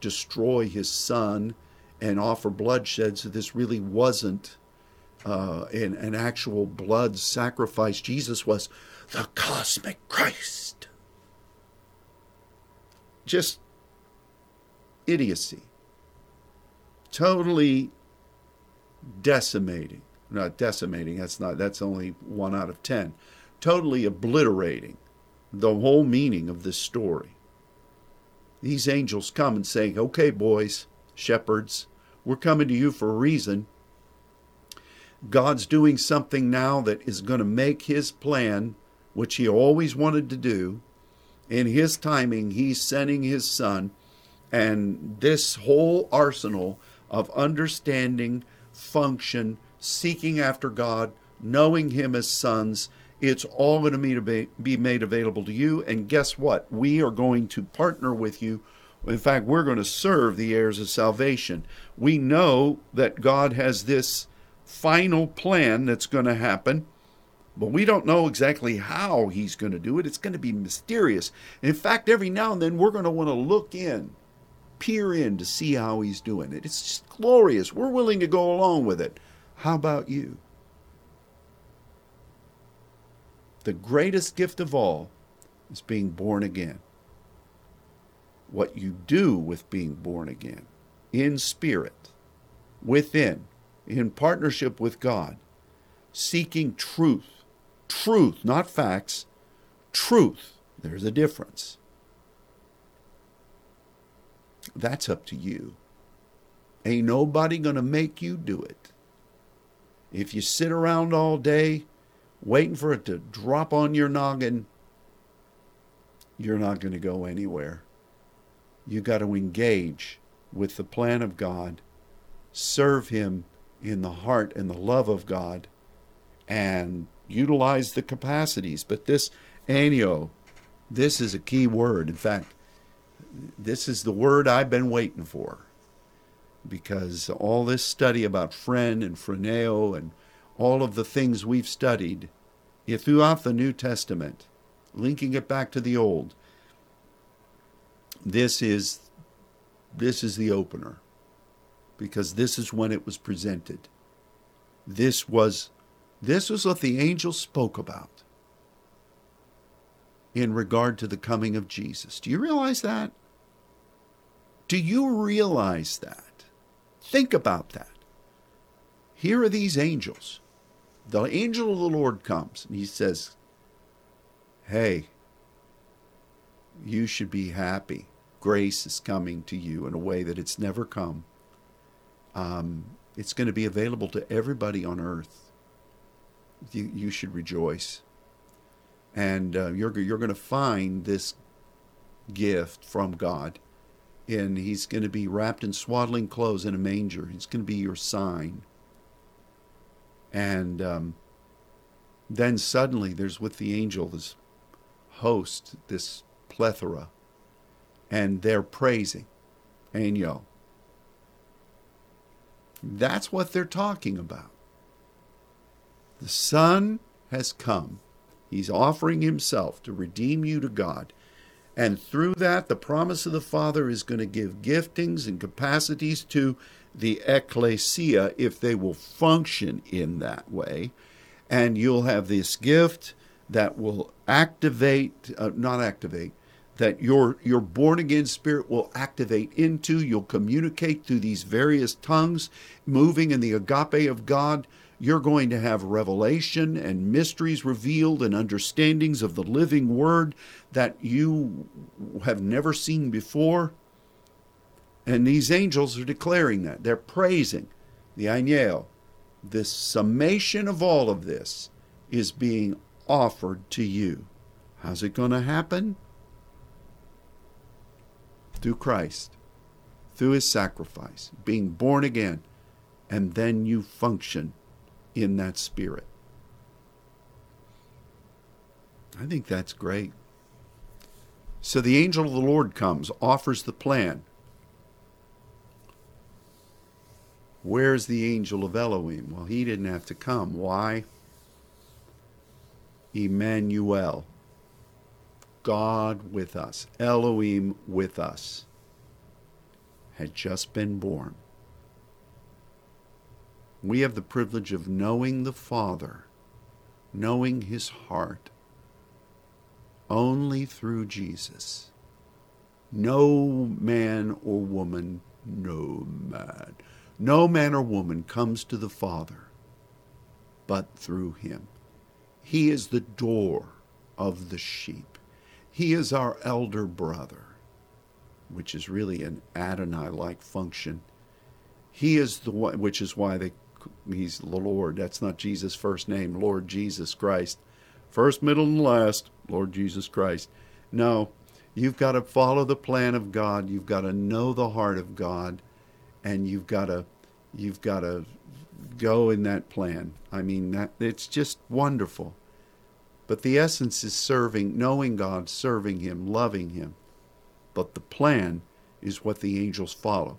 destroy his son and offer bloodshed? So this really wasn't uh, an, an actual blood sacrifice. Jesus was the cosmic Christ. Just idiocy. Totally decimating. Not decimating, that's not that's only one out of ten. Totally obliterating the whole meaning of this story. These angels come and say, Okay, boys, shepherds, we're coming to you for a reason. God's doing something now that is going to make his plan, which he always wanted to do, in his timing, he's sending his son. And this whole arsenal of understanding, function, seeking after God, knowing him as sons, it's all going to be made available to you. And guess what? We are going to partner with you. In fact, we're going to serve the heirs of salvation. We know that God has this final plan that's going to happen, but we don't know exactly how he's going to do it. It's going to be mysterious. In fact, every now and then we're going to want to look in, peer in to see how he's doing it. It's just glorious. We're willing to go along with it. How about you? The greatest gift of all is being born again. What you do with being born again, in spirit, within, in partnership with God, seeking truth. Truth, not facts. Truth. There's a difference. That's up to you. Ain't nobody going to make you do it. If you sit around all day waiting for it to drop on your noggin, you're not going to go anywhere. You got to engage with the plan of God, serve Him in the heart and the love of God and utilize the capacities. But this aineo, this is a key word. In fact, this is the word I've been waiting for because all this study about phren and phroneo and all of the things we've studied throughout the New Testament, linking it back to the Old, this is this is the opener because this is when it was presented. This was this was what the angel spoke about in regard to the coming of Jesus. Do you realize that? Do you realize that? Think about that. Here are these angels. The angel of the Lord comes and he says, Hey, you should be happy. Grace is coming to you in a way that it's never come um, it's going to be available to everybody on earth. You, you should rejoice. And uh, you're, you're going to find this gift from God. And he's going to be wrapped in swaddling clothes in a manger. He's going to be your sign. And um, then suddenly there's with the angel this host, this plethora, and they're praising. Aineo. That's what they're talking about. The Son has come. He's offering himself to redeem you to God. And through that, the promise of the Father is going to give giftings and capacities to the ecclesia if they will function in that way. And you'll have this gift that will activate, uh, not activate, that your your born again spirit will activate into you'll communicate through these various tongues moving in the agape of god You're going to have revelation and mysteries revealed and understandings of the living word that you have never seen before. And these angels are declaring that. They're praising the Aineo. This summation of all of this is being offered to you. How's it going to happen? Through Christ, through his sacrifice, being born again, and then you function in that spirit. I think that's great. So the angel of the Lord comes, offers the plan. Where's the angel of Elohim? Well, he didn't have to come. Why? Emmanuel. God with us, Elohim with us, had just been born. We have the privilege of knowing the Father, knowing His heart, only through Jesus. No man or woman, no man, no man or woman comes to the Father but through Him. He is the door of the sheep. He is our elder brother, which is really an Adonai like function. He is the one, which is why they he's the Lord. That's not Jesus' first name, Lord Jesus Christ. First, middle, and last, Lord Jesus Christ. No, you've got to follow the plan of God. You've got to know the heart of God, and you've got to you've got to go in that plan. I mean, that it's just wonderful. But the essence is serving, knowing God, serving Him, loving Him. But the plan is what the angels follow.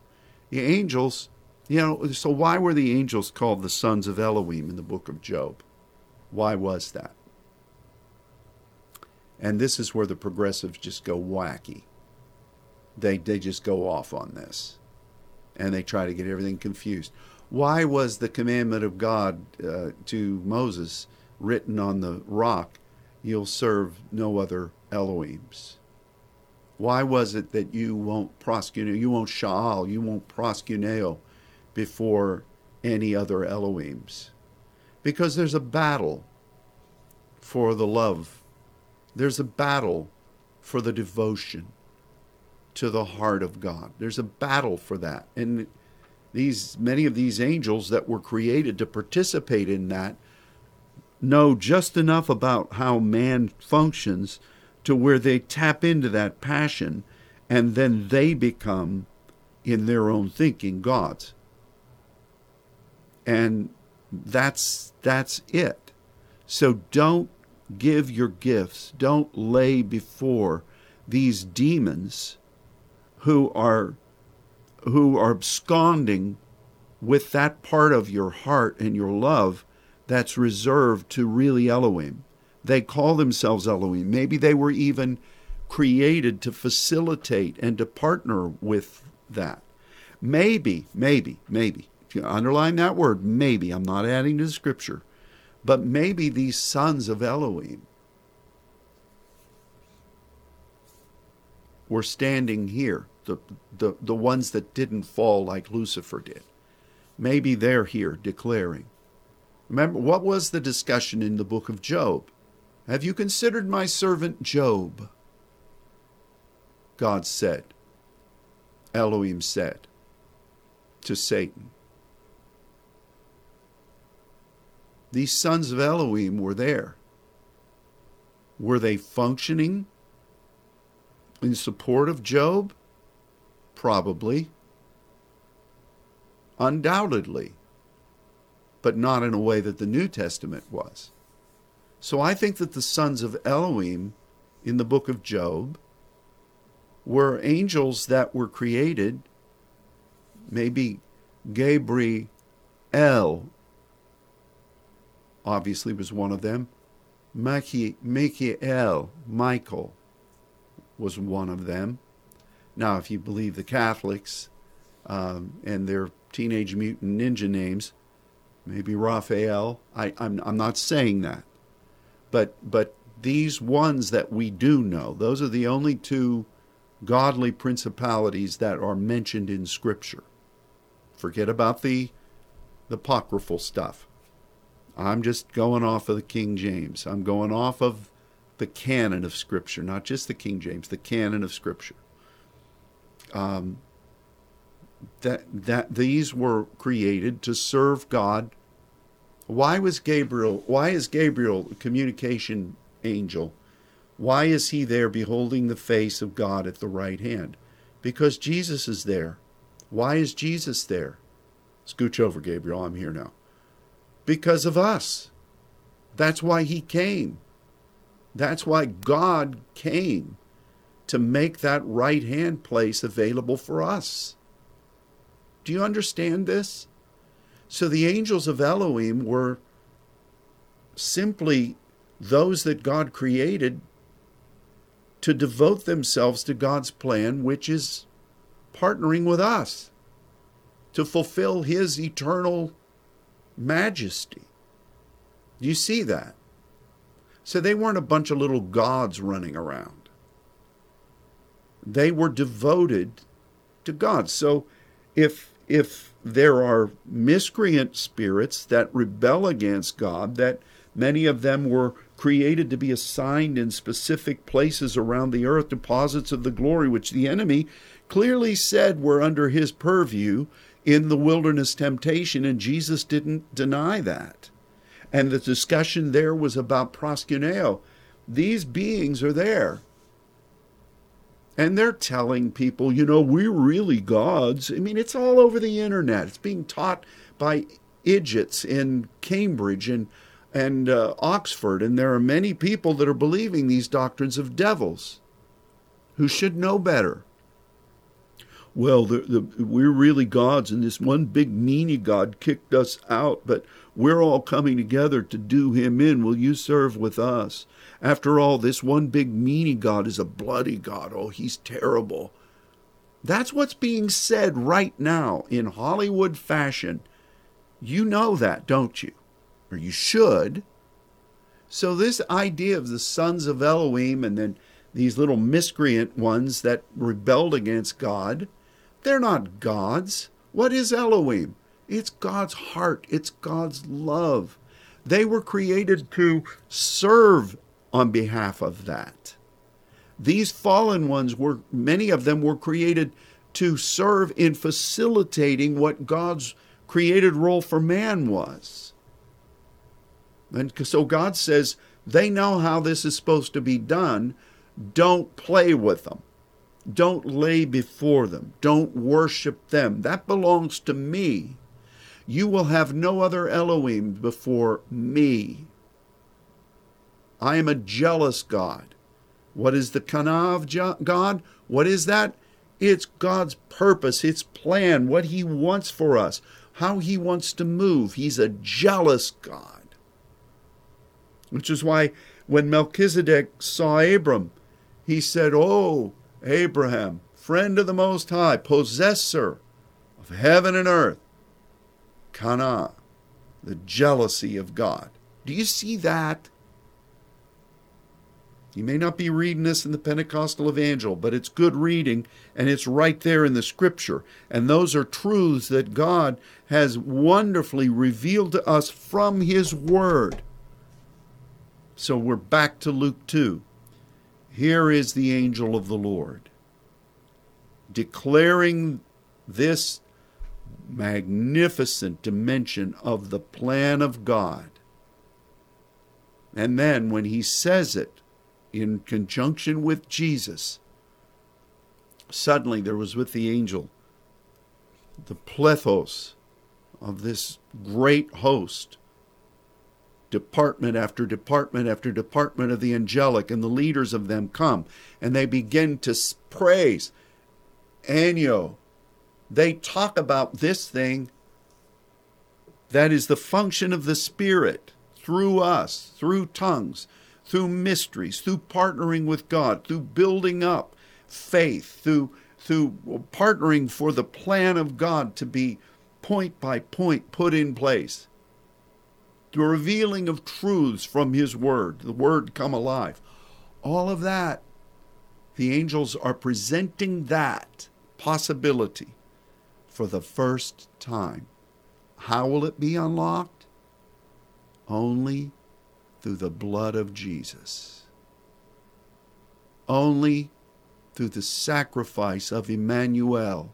The angels you know, so why were the angels called the sons of Elohim in the book of Job? Why was that? And this is where the progressives just go wacky. They, they just go off on this. And they try to get everything confused. Why was the commandment of God uh, to Moses written on the rock, you'll serve no other Elohims? Why was it that you won't proskuneo, you won't sha'al, you won't proskuneo before any other Elohims. Because there's a battle for the love, there's a battle for the devotion to the heart of God. There's a battle for that. And these many of these angels that were created to participate in that know just enough about how man functions to where they tap into that passion and then they become in their own thinking gods. And that's that's it. So don't give your gifts don't lay before these demons who are who are absconding with that part of your heart and your love that's reserved to really Elohim. They call themselves Elohim. Maybe they were even created to facilitate and to partner with that. Maybe, maybe, maybe You underline that word, maybe. I'm not adding to the scripture. But maybe these sons of Elohim were standing here, the, the, the ones that didn't fall like Lucifer did. Maybe they're here declaring. Remember, what was the discussion in the book of Job? Have you considered my servant Job? God said. Elohim said to Satan. these sons of Elohim were there. Were they functioning in support of Job? Probably. Undoubtedly. But not in a way that the New Testament was. So I think that the sons of Elohim in the book of Job were angels that were created, maybe Gabriel obviously was one of them. Michael, Michael was one of them. Now, if you believe the Catholics um, and their teenage mutant ninja names, maybe Raphael. I, I'm, I'm not saying that. But, but these ones that we do know, those are the only two godly principalities that are mentioned in Scripture. Forget about the, the apocryphal stuff. I'm just going off of the King James. I'm going off of the canon of Scripture, not just the King James, the canon of Scripture. Um, that that these were created to serve God. Why was Gabriel? Why is Gabriel a communication angel? Why is he there beholding the face of God at the right hand? Because Jesus is there. Why is Jesus there? Scooch over, Gabriel. I'm here now. Because of us. That's why he came. That's why God came to make that right hand place available for us. Do you understand this? So the angels of Elohim were simply those that God created to devote themselves to God's plan, which is partnering with us to fulfill His eternal majesty. Do you see that? So they weren't a bunch of little gods running around. They were devoted to God. So if if there are miscreant spirits that rebel against God, that many of them were created to be assigned in specific places around the earth, deposits of the glory, which the enemy clearly said were under his purview in the wilderness temptation, and Jesus didn't deny that. And the discussion there was about proskuneo. These beings are there. And they're telling people, you know, we're really gods. I mean, it's all over the internet. It's being taught by idiots in Cambridge and and uh, Oxford, and there are many people that are believing these doctrines of devils, who should know better. Well, the, the, we're really gods, and this one big meanie god kicked us out, but we're all coming together to do him in. Will you serve with us? After all, this one big meanie God is a bloody God. Oh, he's terrible. That's what's being said right now in Hollywood fashion. You know that, don't you? Or you should. So, this idea of the sons of Elohim and then these little miscreant ones that rebelled against God, they're not gods. What is Elohim? It's God's heart, it's God's love. They were created to serve on behalf of that. These fallen ones were, many of them were created to serve in facilitating what God's created role for man was. And so God says, they know how this is supposed to be done. Don't play with them. Don't lay before them. Don't worship them. That belongs to me. You will have no other Elohim before me. I am a jealous God. What is the kana of God? What is that? It's God's purpose, His plan, what He wants for us, how He wants to move. He's a jealous God. Which is why when Melchizedek saw Abram, he said, Oh, Abraham, friend of the Most High, possessor of heaven and earth, Kana, the jealousy of God. Do you see that? You may not be reading this in the Pentecostal Evangel, but it's good reading and it's right there in the scripture. And those are truths that God has wonderfully revealed to us from His Word. So we're back to Luke 2. Here is the angel of the Lord declaring this magnificent dimension of the plan of God. And then when he says it, in conjunction with Jesus, suddenly there was with the angel the plethos of this great host, department after department after department of the angelic, and the leaders of them come, and they begin to praise. Aineo, they talk about this thing that is the function of the Spirit through us, through tongues, through mysteries, through partnering with God, through building up faith, through through partnering for the plan of God to be point by point put in place. The revealing of truths from His Word, the Word come alive. All of that, the angels are presenting that possibility for the first time. How will it be unlocked? Only through the blood of Jesus. Only through the sacrifice of Emmanuel.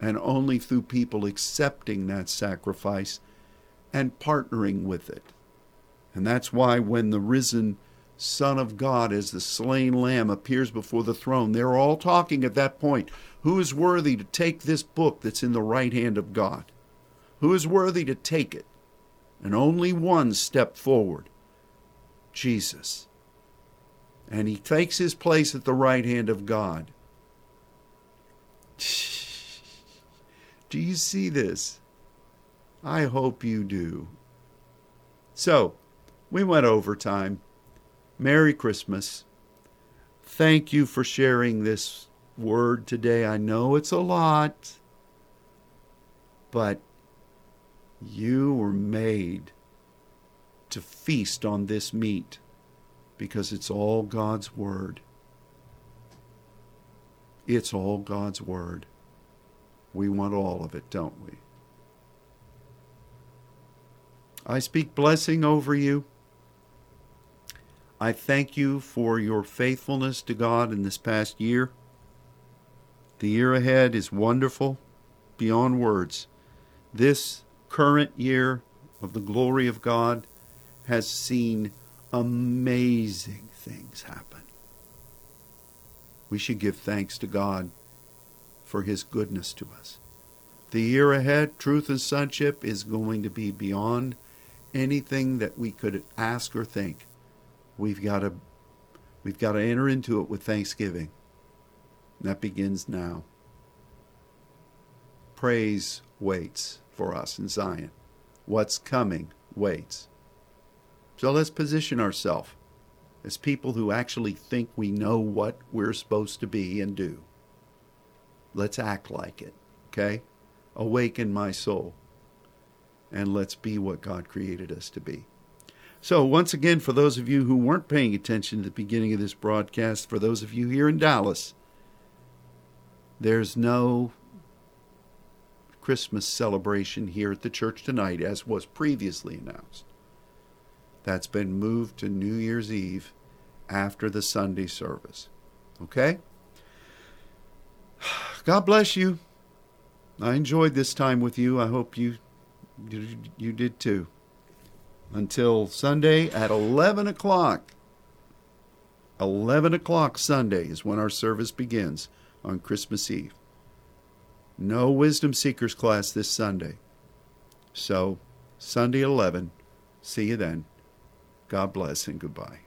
And only through people accepting that sacrifice and partnering with it. And that's why when the risen Son of God as the slain lamb appears before the throne, they're all talking at that point. Who is worthy to take this book that's in the right hand of God? Who is worthy to take it? And only one stepped forward Jesus. And he takes his place at the right hand of God. Do you see this? I hope you do. So, we went overtime. Merry Christmas. Thank you for sharing this word today. I know it's a lot, but you were made to feast on this meat because it's all God's Word. It's all God's Word. We want all of it, don't we? I speak blessing over you. I thank you for your faithfulness to God in this past year. The year ahead is wonderful beyond words. This current year of the glory of God has seen amazing things happen. We should give thanks to God for His goodness to us. The year ahead, Truth and Sonship is going to be beyond anything that we could ask or think. We've got to we've got to enter into it with thanksgiving. that begins now. Praise waits for us in Zion. What's coming waits. So let's position ourselves as people who actually think we know what we're supposed to be and do. Let's act like it, okay? Awaken my soul. And let's be what God created us to be. So, once again, for those of you who weren't paying attention at the beginning of this broadcast, for those of you here in Dallas, there's no Christmas celebration here at the church tonight, as was previously announced. That's been moved to New Year's Eve after the Sunday service. Okay? God bless you. I enjoyed this time with you. I hope you you, you did too. Until Sunday at 11 o'clock. 11 o'clock Sunday is when our service begins on Christmas Eve. No Wisdom Seekers class this Sunday. So, Sunday 11. See you then. God bless and goodbye.